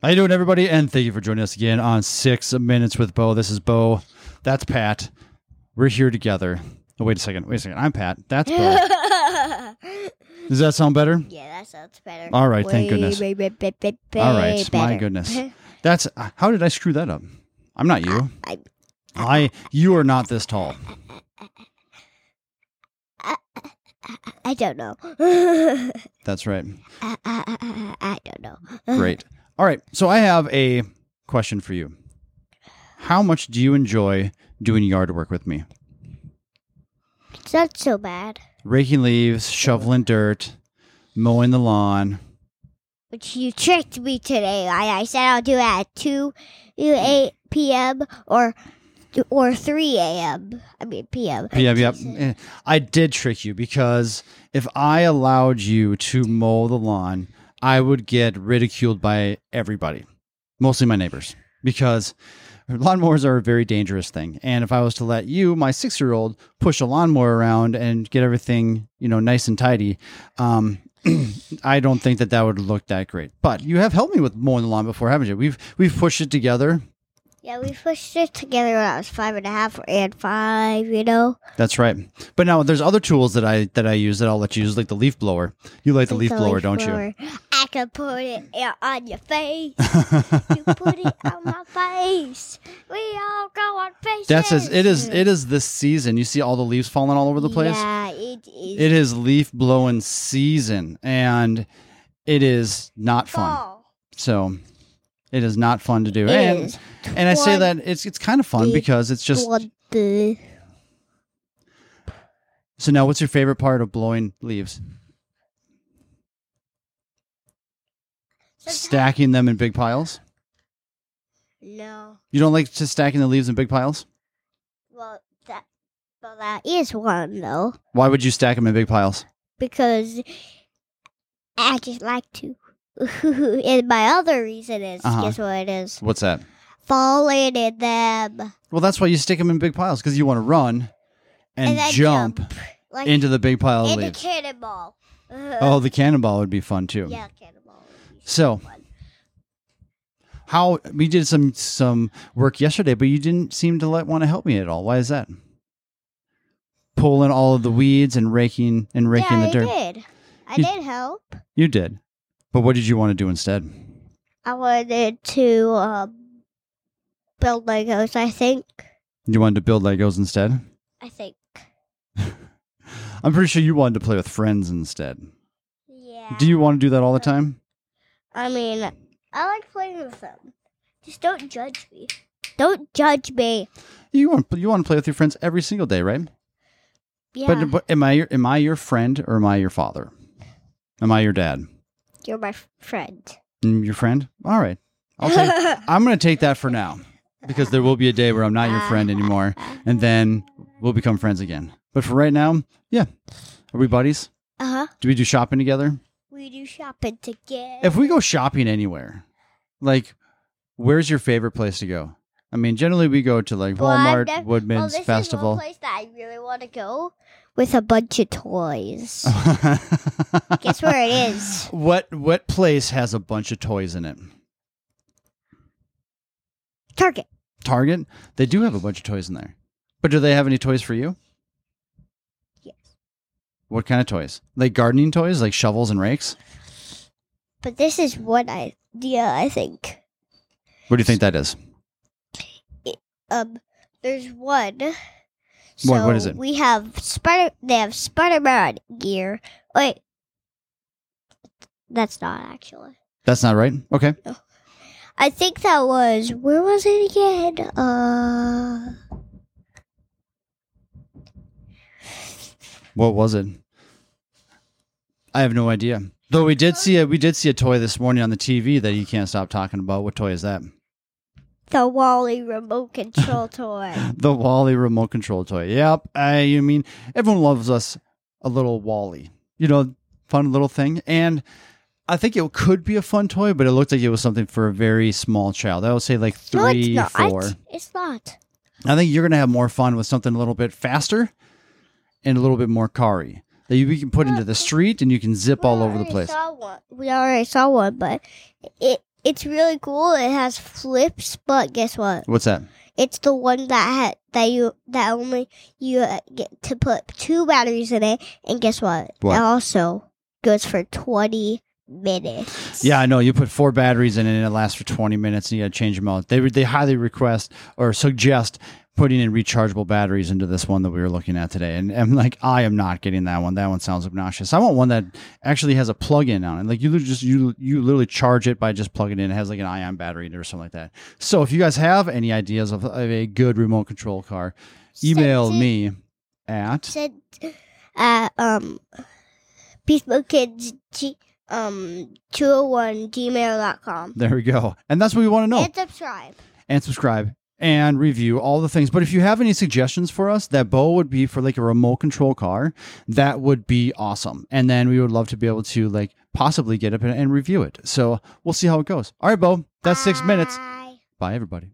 How you doing, everybody? And thank you for joining us again on Six Minutes with Bo. This is Bo. That's Pat. We're here together. Oh, wait a second. Wait a second. I'm Pat. That's Bo. Does that sound better? Yeah, that sounds better. All right, thank goodness. way, way, way, way, All right. My goodness. That's uh, how did I screw that up? I'm not you. I, I you are not this tall. I don't know. That's right. I, I, I, I don't know. Great. All right. So I have a question for you. How much do you enjoy doing yard work with me? It's not so bad. Raking leaves, shoveling dirt, mowing the lawn. But you tricked me today. I, I said I'll do it at 2 8 p.m. or or 3 a.m. I mean, p.m. Yeah, yep. Eh, I did trick you because if I allowed you to mow the lawn, I would get ridiculed by everybody, mostly my neighbors, because lawnmowers are a very dangerous thing. And if I was to let you, my six year old, push a lawnmower around and get everything, you know, nice and tidy, um, I don't think that that would look that great. But you have helped me with mowing the lawn before, haven't you? We've we've pushed it together. Yeah, we pushed it together when I was five and a half and five, you know? That's right. But now there's other tools that I that I use that I'll let you use, like the leaf blower. You like the leaf Like blower, don't blower. I can put it on your face. you put it on my face. We all go on faces. That's as it is. It is this season. You see all the leaves falling all over the place. Yeah, it is. It is leaf blowing season, and it is not fun. fall. So it is not fun to do. It and and I say that it's it's kind of fun because it's just. Twenty. So now, what's your favorite part of blowing leaves? Stacking them in big piles. No. You don't like just stacking the leaves in big piles. Well, that. Well, that is one though, Why would you stack them in big piles? because I just like to. and my other reason is Uh-huh. guess what it is? What's that? Falling in them. Well, that's why you stick them in big piles because you want to run and, then jump, like into the big pile of leaves. cannonball. oh, the cannonball would be fun too. yeah, cannonball. would be So- How we did some some work yesterday, but you didn't seem to let want to help me at all. Why is that? Pulling all of the weeds and raking and raking yeah, the dirt. I did. I You- did help. You did, but what did you want to do instead? I wanted to um, build Legos. I think. You wanted to build Legos instead. I think. I'm pretty sure you wanted to play with friends instead. Yeah. Do you want to do that all the time? I mean, I like playing with them. Just don't judge me. Don't judge me. You want you want to play with your friends every single day, right? Yeah. But, but am I your am I your friend or am I your father? Am I your dad? you're my f- friend. Mm, Your friend? All right. I'll take I'm going to take that for now because there will be a day where I'm not your friend anymore and then we'll become friends again. But for right now, yeah. Are we buddies? Uh huh. Do we do shopping together? We do shopping together. If we go shopping anywhere, like where's your favorite place to go? I mean, generally we go to like Well, Walmart, Woodman's well, this Festival. Is one place that I really want to go with a bunch of toys. Guess where it is? What what place has a bunch of toys in it? Target. Target. They do have a bunch of toys in there. But do they have any toys for you? What kind of toys? Like gardening toys, like shovels and rakes? But this is one idea I think. What do you think that is? Um, there's one. What- what is it? We have Spider. They have Spider-Man gear. Wait, that's not actually. That's not right. Okay. No. I think that was where was it again? Uh, What was it? I have no idea. Though we did see a we did see a toy this morning on the TV that you can't stop talking about. What toy is that? the WALL-E remote control toy. The WALL-E remote control toy. Yep. I you mean everyone loves us a little WALL-E. You know, fun little thing. And I think it could be a fun toy, but it looked like it was something for a very small child. I would say like no, it's three, four. It's not. I think you're gonna have more fun with something a little bit faster and a little bit more kari that you can put into the street and you can zip all over the place. We already saw one, but it it's really cool. It has flips, but guess what? What's that? It's the one that had that you that only you uh, get to put two batteries in it, and guess what? What? It also goes for twenty minutes. Yeah, I know. You put four batteries in it and it lasts for 20 minutes and you got to change them out. They, they highly request or suggest putting in rechargeable batteries into this one that we were looking at today. And I'm like, I am not getting that one. That one sounds obnoxious. I want one that actually has a plug-in on it. Like you literally just you you literally charge it by just plugging it in. It has like an ion battery in it or something like that. So if you guys have any ideas of, of a good remote control car, email Send it- me at Send at um Peaceful Kids G, um two oh one gmail.com. there we go. And that's what we want to know. And subscribe. and subscribe and review all the things. But if you have any suggestions for us, that Bo would be for like a remote control car. That would be awesome. And then we would love to be able to like possibly get up and, review it. So we'll see how it goes. All right, Bo, that's Bye. six minutes. Bye, everybody.